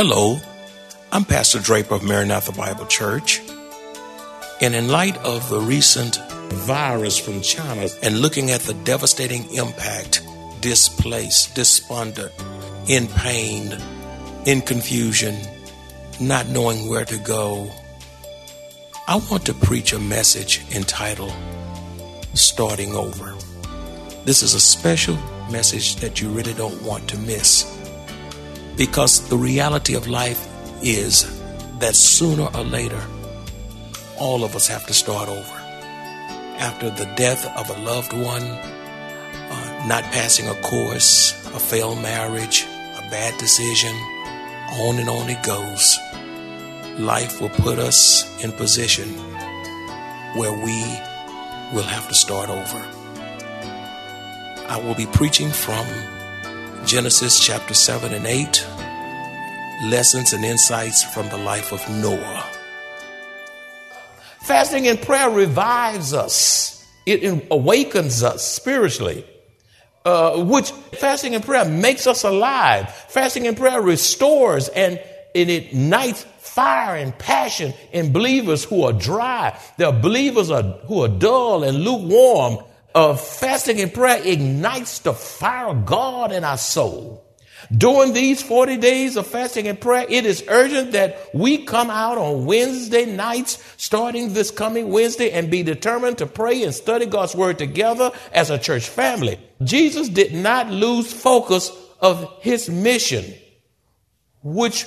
Hello, I'm Pastor Draper of Maranatha Bible Church. And in light of the recent virus from China and looking at the devastating impact, displaced, despondent, in pain, in confusion, not knowing where to go, I want to preach a message entitled Starting Over. This is a special message that you really don't want to miss because the reality of life is that sooner or later, all of us have to start over. After the death of a loved one, uh, not passing a course, a failed marriage, a bad decision, on and on it goes. Life will put us in position where we will have to start over. I will be preaching from Genesis chapter 7 and 8, lessons and insights from the life of Noah. Fasting and prayer revives us, it awakens us spiritually. Uh, which fasting and prayer makes us alive. Fasting and prayer restores and it ignites fire and passion in believers who are dry. There are believers who are dull and lukewarm uh, fasting and prayer ignites the fire of God in our soul. During these 40 days of fasting and prayer, it is urgent that we come out on Wednesday nights, starting this coming Wednesday, and be determined to pray and study God's word together as a church family. Jesus did not lose focus of his mission, which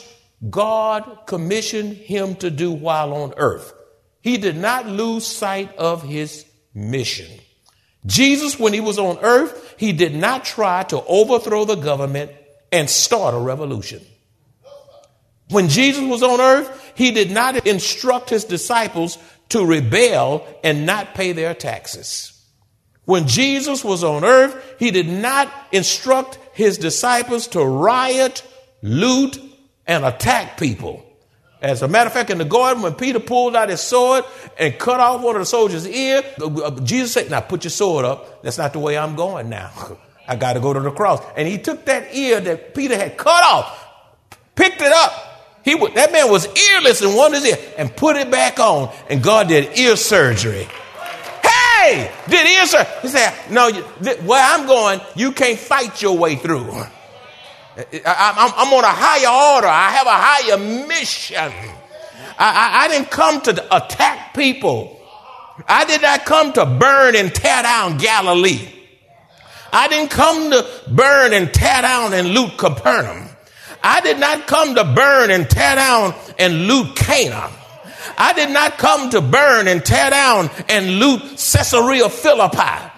God commissioned him to do while on earth. He did not lose sight of his mission. Jesus, when he was on earth, he did not try to overthrow the government and start a revolution. When Jesus was on earth, he did not instruct his disciples to rebel and not pay their taxes. When Jesus was on earth, he did not instruct his disciples to riot, loot, and attack people. As a matter of fact, in the garden, when Peter pulled out his sword and cut off one of the soldiers' ear, uh, Jesus said, Now put your sword up. That's not the way I'm going now. I got to go to the cross. And he took that ear that Peter had cut off, picked it up. He that man was earless in one ear and put it back on. And God did ear surgery. Hey, did ear surgery. He said, No, where I'm going, you can't fight your way through. I, am on a higher order. I have a higher mission. I, I, I didn't come to attack people. I did not come to burn and tear down Galilee. I didn't come to burn and tear down and loot Capernaum. I did not come to burn and tear down and loot Cana. I did not come to burn and tear down and loot Caesarea Philippi.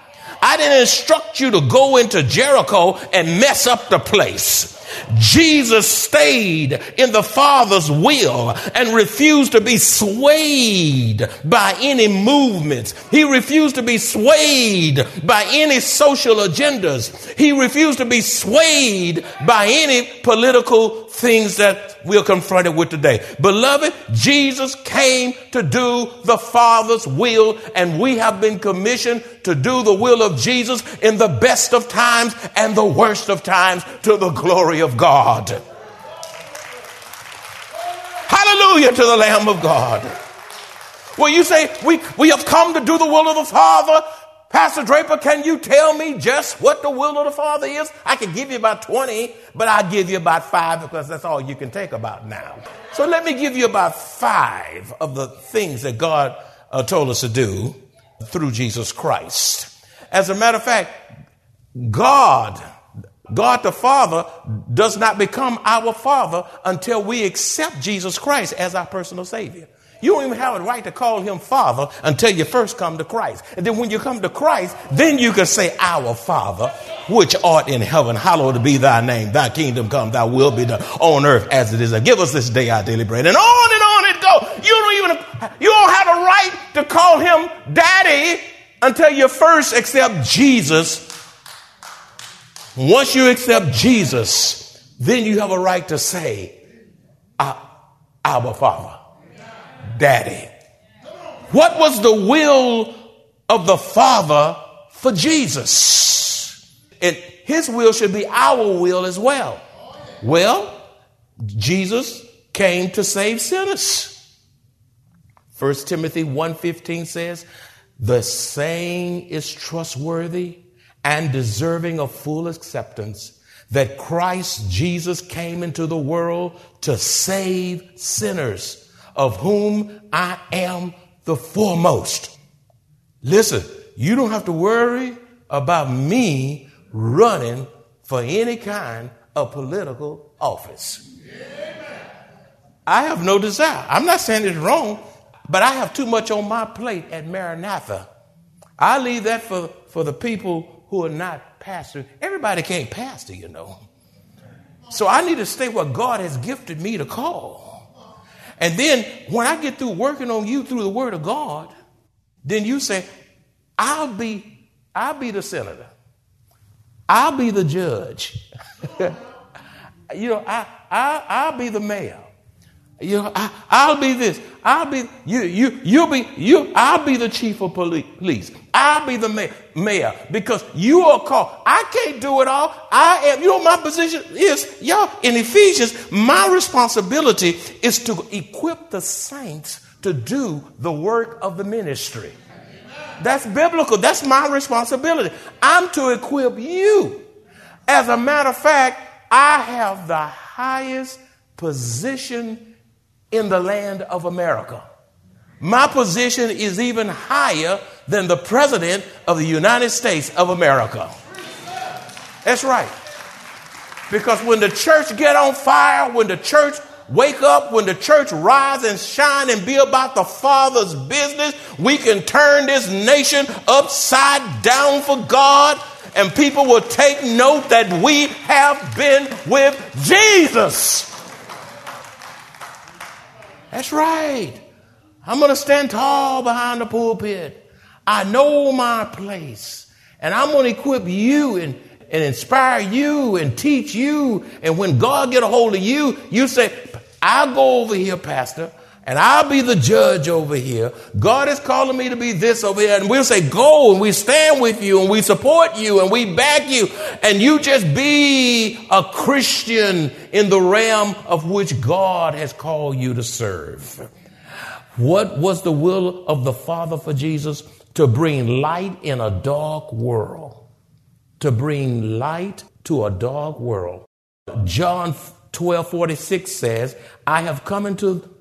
I didn't instruct you to go into Jericho and mess up the place. Jesus stayed in the Father's will and refused to be swayed by any movements. He refused to be swayed by any social agendas. He refused to be swayed by any political things that we're confronted with today. Beloved, Jesus came to do the Father's will, and we have been commissioned to do the will of Jesus in the best of times and the worst of times to the glory of God. Hallelujah to the Lamb of God. Well, you say, we, we have come to do the will of the Father. Pastor Draper, can you tell me just what the will of the Father is? I can give you about 20, but I'll give you about five because that's all you can take about now. So let me give you about five of the things that God uh, told us to do through Jesus Christ. As a matter of fact, God, God the Father does not become our Father until we accept Jesus Christ as our personal Savior. You don't even have a right to call him Father until you first come to Christ. And then when you come to Christ, then you can say, Our Father, which art in heaven, hallowed be thy name. Thy kingdom come, thy will be done on earth as it is. Give us this day our daily bread. And on and on it goes. You don't even, you don't have a right to call him daddy until you first accept Jesus. Once you accept Jesus, then you have a right to say, Our Father daddy. What was the will of the Father for Jesus? And his will should be our will as well. Well, Jesus came to save sinners. 1 Timothy 1:15 says, "The saying is trustworthy and deserving of full acceptance that Christ Jesus came into the world to save sinners." of whom I am the foremost. Listen, you don't have to worry about me running for any kind of political office. I have no desire. I'm not saying it's wrong, but I have too much on my plate at Maranatha. I leave that for, for the people who are not pastors. Everybody can't pastor, you know. So I need to stay where God has gifted me to call. And then when I get through working on you through the word of God, then you say, I'll be, I'll be the senator. I'll be the judge. you know, I, I, I'll be the mayor. You know, I, I'll be this. I'll be you. You. You'll be you. I'll be the chief of police. I'll be the mayor, mayor because you are called. I can't do it all. I am. You know my position is, y'all. In Ephesians, my responsibility is to equip the saints to do the work of the ministry. That's biblical. That's my responsibility. I'm to equip you. As a matter of fact, I have the highest position in the land of America. My position is even higher than the president of the United States of America. That's right. Because when the church get on fire, when the church wake up, when the church rise and shine and be about the Father's business, we can turn this nation upside down for God and people will take note that we have been with Jesus. That's right. I'm going to stand tall behind the pulpit. I know my place. And I'm going to equip you and, and inspire you and teach you. And when God get a hold of you, you say, I'll go over here, Pastor and I'll be the judge over here. God is calling me to be this over here. And we'll say, go and we stand with you and we support you and we back you. And you just be a Christian in the realm of which God has called you to serve. What was the will of the Father for Jesus? To bring light in a dark world. To bring light to a dark world. John 12 46 says, I have come into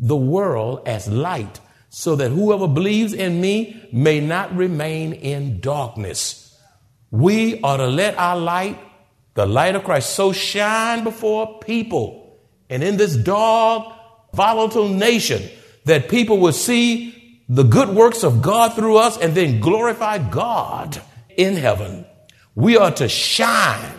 the world as light so that whoever believes in me may not remain in darkness. We are to let our light, the light of Christ, so shine before people and in this dark, volatile nation that people will see the good works of God through us and then glorify God in heaven. We are to shine.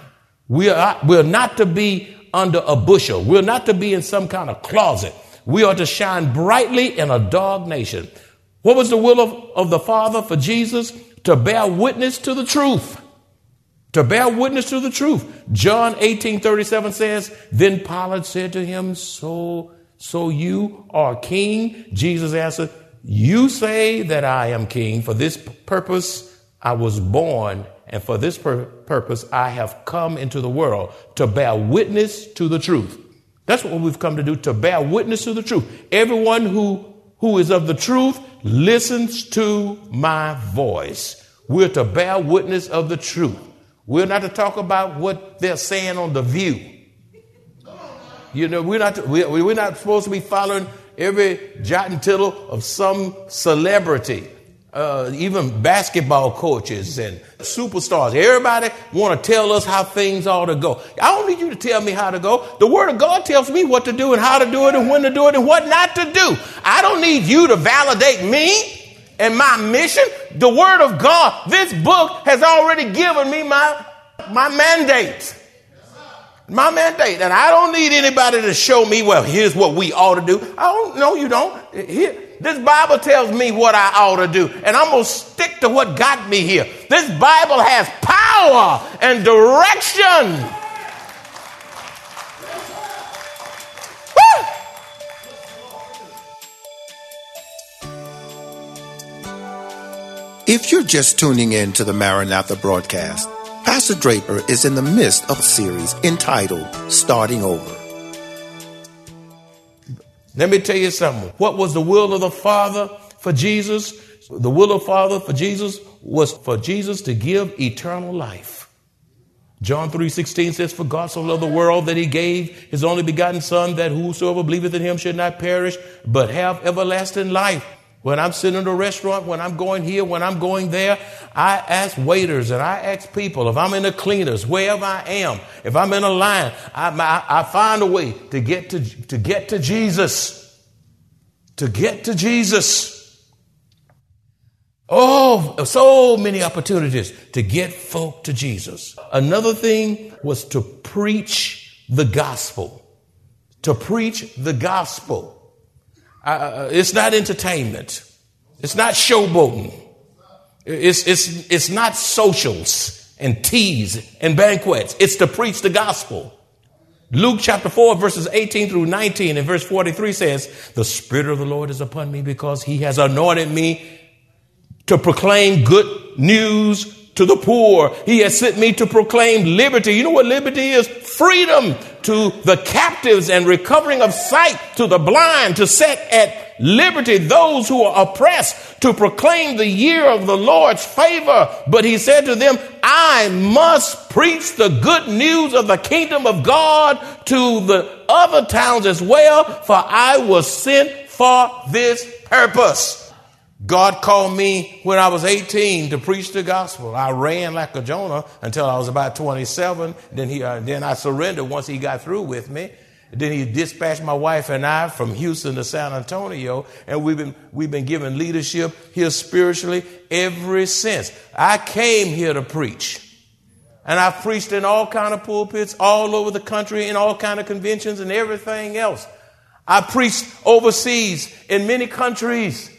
We are, we're not to be under a bushel. We're not to be in some kind of closet. We are to shine brightly in a dark nation. What was the will of, of the Father for Jesus? To bear witness to the truth. To bear witness to the truth. John 18 37 says, Then Pilate said to him, So, so you are king? Jesus answered, You say that I am king. For this purpose I was born, and for this pur- purpose I have come into the world to bear witness to the truth. That's what we've come to do, to bear witness to the truth. Everyone who, who is of the truth listens to my voice. We're to bear witness of the truth. We're not to talk about what they're saying on the view. You know, we're not, to, we, we're not supposed to be following every jot and tittle of some celebrity. Uh, even basketball coaches and superstars. Everybody want to tell us how things ought to go. I don't need you to tell me how to go. The Word of God tells me what to do and how to do it and when to do it and what not to do. I don't need you to validate me and my mission. The Word of God, this book has already given me my, my mandate. My mandate. And I don't need anybody to show me, well, here's what we ought to do. I don't, no, you don't. Here, this Bible tells me what I ought to do, and I'm going to stick to what got me here. This Bible has power and direction. If you're just tuning in to the Maranatha broadcast, Pastor Draper is in the midst of a series entitled Starting Over. Let me tell you something. What was the will of the Father for Jesus? The will of the Father for Jesus was for Jesus to give eternal life. John 3:16 says, For God so loved the world that he gave his only begotten Son, that whosoever believeth in him should not perish, but have everlasting life. When I'm sitting in a restaurant, when I'm going here, when I'm going there, I ask waiters and I ask people, if I'm in the cleaners, wherever I am, if I'm in a line, I, I, I find a way to get to, to get to Jesus. To get to Jesus. Oh, so many opportunities to get folk to Jesus. Another thing was to preach the gospel. To preach the gospel. Uh, it's not entertainment. It's not showboating. It's, it's, it's not socials and teas and banquets. It's to preach the gospel. Luke chapter 4, verses 18 through 19 and verse 43 says, The Spirit of the Lord is upon me because he has anointed me to proclaim good news to the poor. He has sent me to proclaim liberty. You know what liberty is? Freedom to the captives and recovering of sight to the blind, to set at liberty those who are oppressed, to proclaim the year of the Lord's favor. But he said to them, I must preach the good news of the kingdom of God to the other towns as well, for I was sent for this purpose. God called me when I was 18 to preach the gospel. I ran like a Jonah until I was about 27. Then he, uh, then I surrendered once he got through with me. Then he dispatched my wife and I from Houston to San Antonio, and we've been we've been given leadership here spiritually ever since. I came here to preach. And I've preached in all kind of pulpits all over the country in all kind of conventions and everything else. I preached overseas in many countries.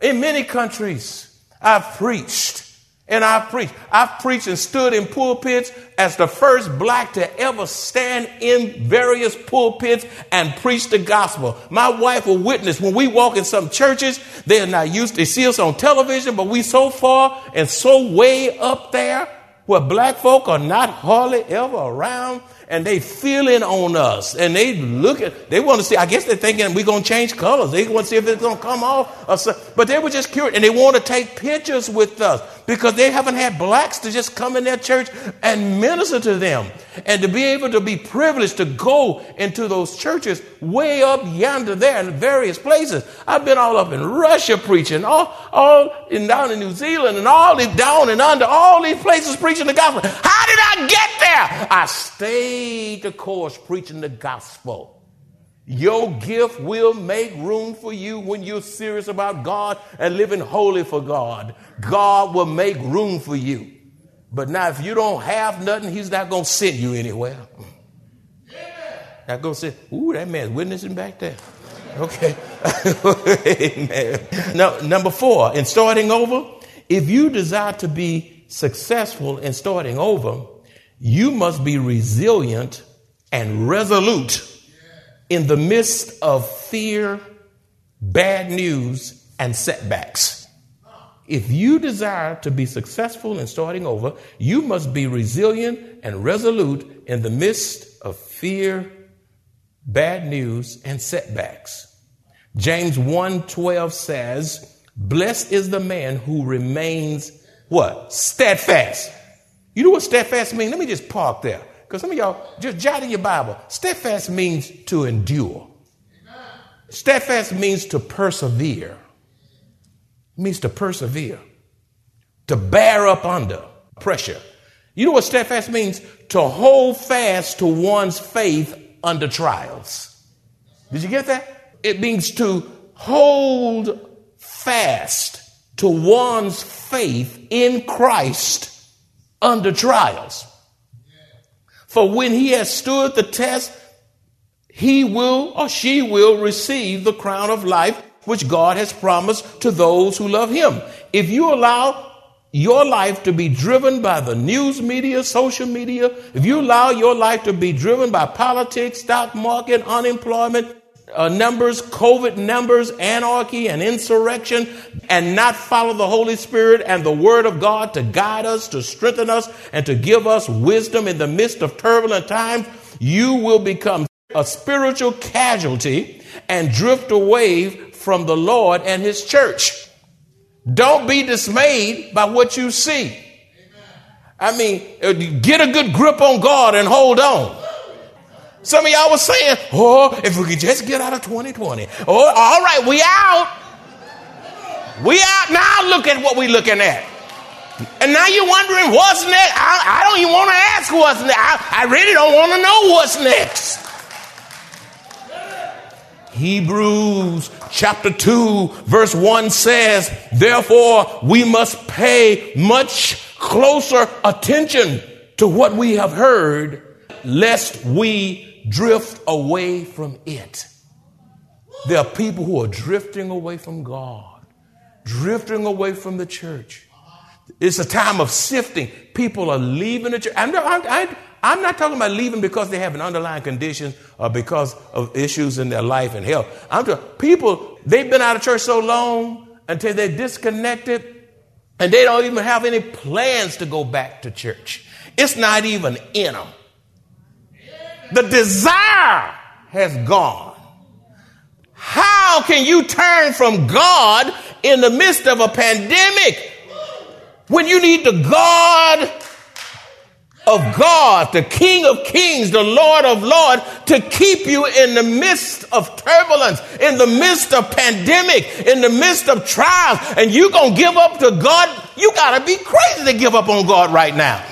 In many countries, I've preached and I've preached. I've preached and stood in pulpits as the first black to ever stand in various pulpits and preach the gospel. My wife will witness when we walk in some churches, they're not used to see us on television, but we so far and so way up there where black folk are not hardly ever around and they feel in on us and they look at, they want to see, I guess they're thinking we're going to change colors. They want to see if it's going to come off. Or but they were just curious and they want to take pictures with us because they haven't had blacks to just come in their church and minister to them and to be able to be privileged to go into those churches way up yonder there in various places. I've been all up in Russia preaching, all, all in, down in New Zealand and all these down and under, all these places preaching the gospel. How did I get there? I stayed the course preaching the gospel. Your gift will make room for you when you're serious about God and living holy for God. God will make room for you. But now, if you don't have nothing, He's not going to send you anywhere. Not going to say, ooh, that man's witnessing back there. Okay. Amen. Now, number four, in starting over, if you desire to be successful in starting over, you must be resilient and resolute in the midst of fear, bad news, and setbacks. If you desire to be successful in starting over, you must be resilient and resolute in the midst of fear, bad news, and setbacks. James 1:12 says, "Blessed is the man who remains what? Steadfast." You know what steadfast means? Let me just park there. Because some of y'all just jot in your Bible. Steadfast means to endure. Steadfast means to persevere. It means to persevere, to bear up under pressure. You know what steadfast means? To hold fast to one's faith under trials. Did you get that? It means to hold fast to one's faith in Christ under trials. For when he has stood the test, he will or she will receive the crown of life which God has promised to those who love him. If you allow your life to be driven by the news media, social media, if you allow your life to be driven by politics, stock market, unemployment, uh, numbers, COVID numbers, anarchy and insurrection, and not follow the Holy Spirit and the Word of God to guide us, to strengthen us, and to give us wisdom in the midst of turbulent times, you will become a spiritual casualty and drift away from the Lord and His church. Don't be dismayed by what you see. I mean, uh, get a good grip on God and hold on. Some of y'all was saying, oh, if we could just get out of 2020. Oh, all right, we out. We out. Now look at what we looking at. And now you're wondering what's next. I, I don't even want to ask what's next. I, I really don't want to know what's next. Hebrews chapter 2, verse 1 says, Therefore, we must pay much closer attention to what we have heard, lest we drift away from it. There are people who are drifting away from God, drifting away from the church. It's a time of sifting. People are leaving the church. I'm, I'm, I'm not talking about leaving because they have an underlying condition or because of issues in their life and health. I'm talking people, they've been out of church so long until they're disconnected and they don't even have any plans to go back to church. It's not even in them. The desire has gone. How can you turn from God in the midst of a pandemic when you need the God of God, the King of Kings, the Lord of Lords, to keep you in the midst of turbulence, in the midst of pandemic, in the midst of trials, and you gonna give up to God? You gotta be crazy to give up on God right now.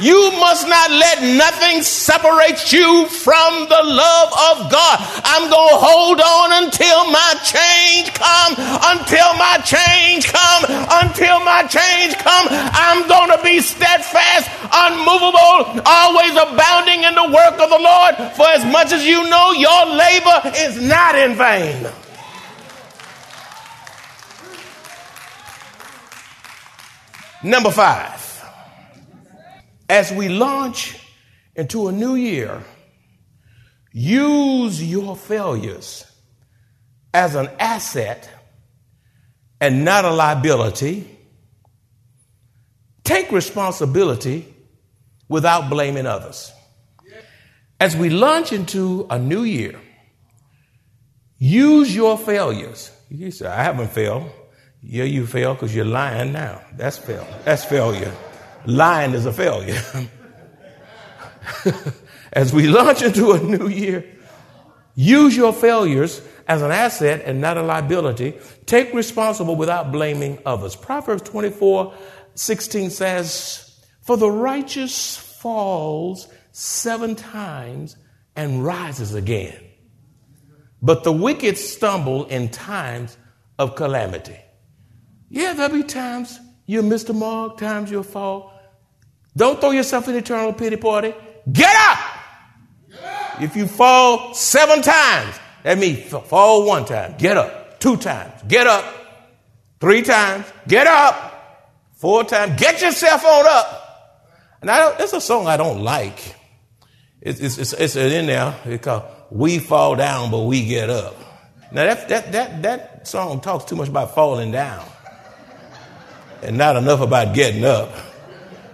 You must not let nothing separate you from the love of God. I'm going to hold on until my change come, until my change come, until my change come. I'm going to be steadfast, unmovable, always abounding in the work of the Lord. For as much as you know, your labor is not in vain. Number five as we launch into a new year, use your failures as an asset and not a liability. Take responsibility without blaming others. As we launch into a new year, use your failures. You say, I haven't failed. Yeah, you failed because you're lying now. That's fail. That's failure lying is a failure. as we launch into a new year, use your failures as an asset and not a liability. Take responsible without blaming others. Proverbs 24 16 says, For the righteous falls seven times and rises again. But the wicked stumble in times of calamity. Yeah, there'll be times you miss the mark, times you'll fall. Don't throw yourself in eternal pity party. Get up! If you fall seven times, that means fall one time, get up. Two times, get up. Three times, get up. Four times, get yourself on up. And I don't, it's a song I don't like. It's, it's, it's, it's in there. It's called We Fall Down, but We Get Up. Now, that, that, that, that song talks too much about falling down and not enough about getting up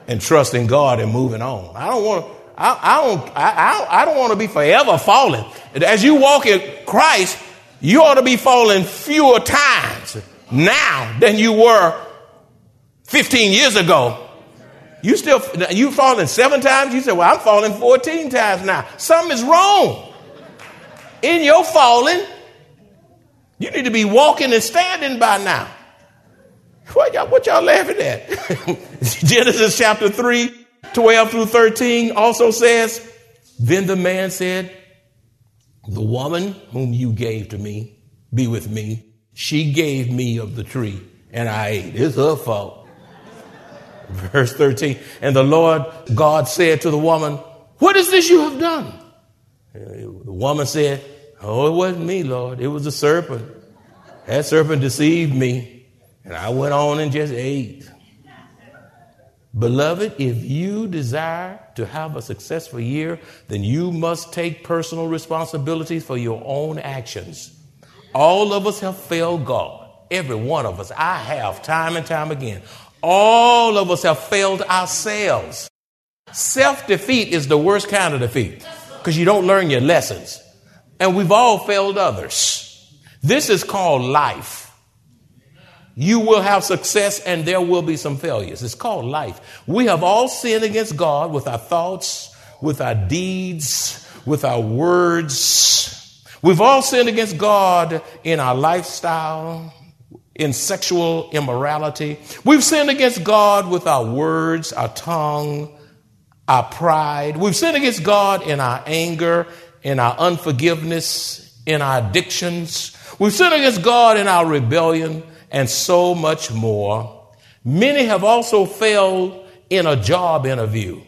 and trusting God and moving on. I don't want to. I, I, don't. I, I don't want to be forever falling. As you walk in Christ, you ought to be falling fewer times now than you were 15 years ago. You still you falling seven times. You say, "Well, I'm falling 14 times now." Something is wrong in your falling. You need to be walking and standing by now. What y'all, what y'all laughing at? Genesis chapter 3, 12 through 13 also says, Then the man said, The woman whom you gave to me, be with me. She gave me of the tree, and I ate. It's her fault. Verse 13, and the Lord God said to the woman, What is this you have done? The woman said, Oh, it wasn't me, Lord. It was the serpent. That serpent deceived me. And I went on and just ate. Beloved, if you desire to have a successful year, then you must take personal responsibility for your own actions. All of us have failed God. Every one of us. I have time and time again. All of us have failed ourselves. Self defeat is the worst kind of defeat because you don't learn your lessons. And we've all failed others. This is called life. You will have success and there will be some failures. It's called life. We have all sinned against God with our thoughts, with our deeds, with our words. We've all sinned against God in our lifestyle, in sexual immorality. We've sinned against God with our words, our tongue, our pride. We've sinned against God in our anger, in our unforgiveness, in our addictions. We've sinned against God in our rebellion and so much more. Many have also failed in a job interview.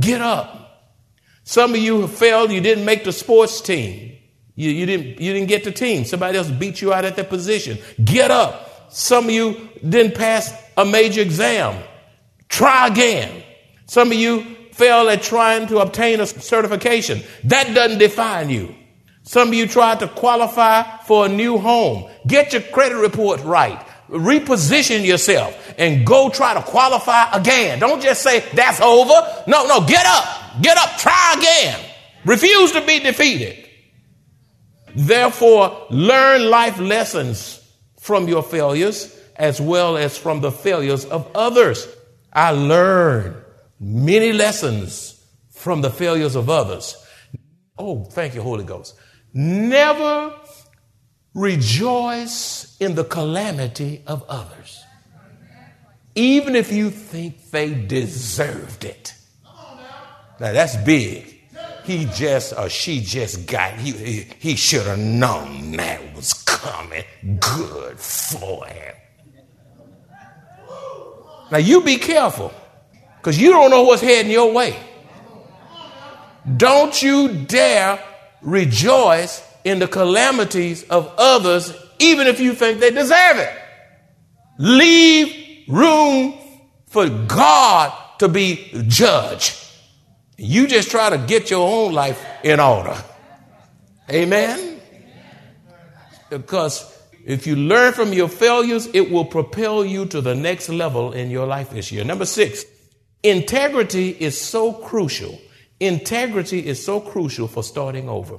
Get up. Some of you have failed, you didn't make the sports team. You, you, didn't, you didn't get the team. Somebody else beat you out at that position. Get up. Some of you didn't pass a major exam. Try again. Some of you failed at trying to obtain a certification. That doesn't define you. Some of you tried to qualify for a new home. Get your credit report right. Reposition yourself and go try to qualify again. Don't just say that's over. No, no, get up. Get up. Try again. Refuse to be defeated. Therefore, learn life lessons from your failures as well as from the failures of others. I learned many lessons from the failures of others. Oh, thank you, Holy Ghost. Never rejoice in the calamity of others, even if you think they deserved it. Now that's big. He just or she just got, he, he, he should have known that was coming. Good for him. Now you be careful because you don't know what's heading your way. Don't you dare rejoice in the calamities of others, even if you think they deserve it. Leave room for God to be judge. You just try to get your own life in order. Amen? Because if you learn from your failures, it will propel you to the next level in your life this year. Number six, integrity is so crucial Integrity is so crucial for starting over.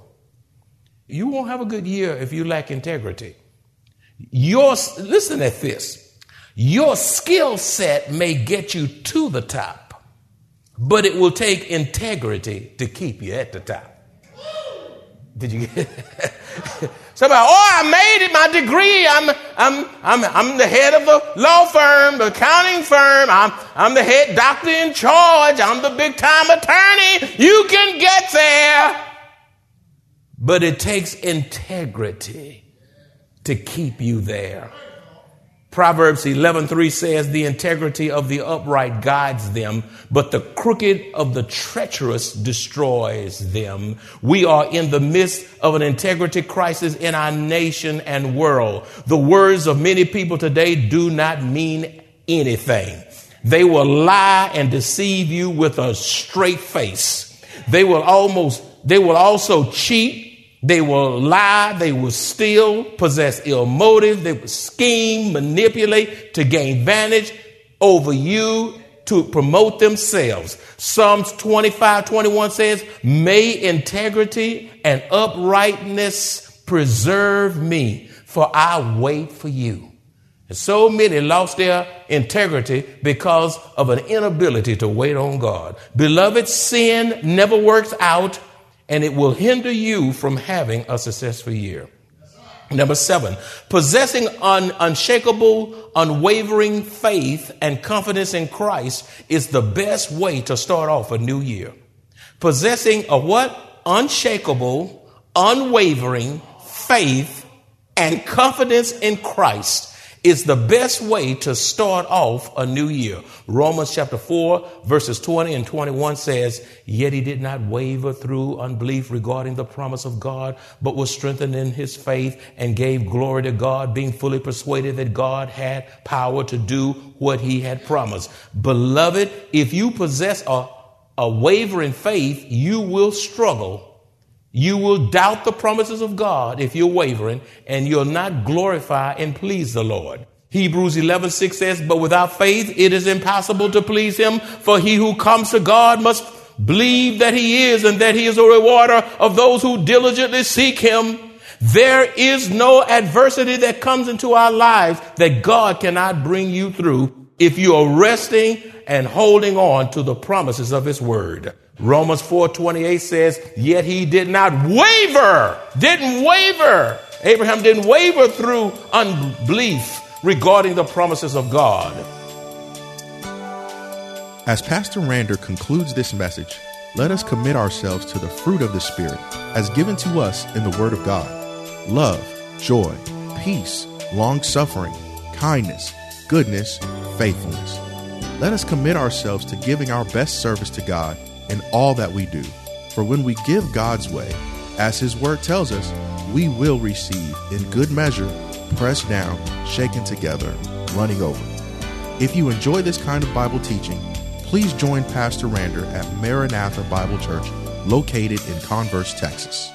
You won't have a good year if you lack integrity. Your, listen at this. Your skill set may get you to the top, but it will take integrity to keep you at the top. Did you get? Somebody, oh, I made it, my degree. I'm, I'm, I'm, I'm the head of a law firm, accounting firm. I'm, I'm the head doctor in charge. I'm the big time attorney. You can get there. But it takes integrity to keep you there. Proverbs 11:3 says the integrity of the upright guides them, but the crooked of the treacherous destroys them. We are in the midst of an integrity crisis in our nation and world. The words of many people today do not mean anything. They will lie and deceive you with a straight face. They will almost they will also cheat they will lie, they will steal, possess ill motives, they will scheme, manipulate to gain advantage over you to promote themselves. Psalms 25 21 says, May integrity and uprightness preserve me, for I wait for you. And so many lost their integrity because of an inability to wait on God. Beloved, sin never works out and it will hinder you from having a successful year. Number seven, possessing un- unshakable, unwavering faith and confidence in Christ is the best way to start off a new year. Possessing a what? Unshakable, unwavering faith and confidence in Christ is the best way to start off a new year. Romans chapter 4 verses 20 and 21 says, Yet he did not waver through unbelief regarding the promise of God, but was strengthened in his faith and gave glory to God, being fully persuaded that God had power to do what he had promised. Beloved, if you possess a, a wavering faith, you will struggle you will doubt the promises of God if you're wavering and you'll not glorify and please the Lord. Hebrews 11, 6 says, but without faith, it is impossible to please him. For he who comes to God must believe that he is and that he is a rewarder of those who diligently seek him. There is no adversity that comes into our lives that God cannot bring you through if you are resting and holding on to the promises of his word. Romans 4:28 says, "Yet he did not waver, didn't waver. Abraham didn't waver through unbelief regarding the promises of God." As Pastor Rander concludes this message, let us commit ourselves to the fruit of the Spirit as given to us in the Word of God love, joy, peace, long suffering, kindness, goodness, faithfulness. Let us commit ourselves to giving our best service to God in all that we do. For when we give God's way, as His Word tells us, we will receive in good measure, pressed down, shaken together, running over. If you enjoy this kind of Bible teaching, please join Pastor Rander at Maranatha Bible Church, located in Converse, Texas.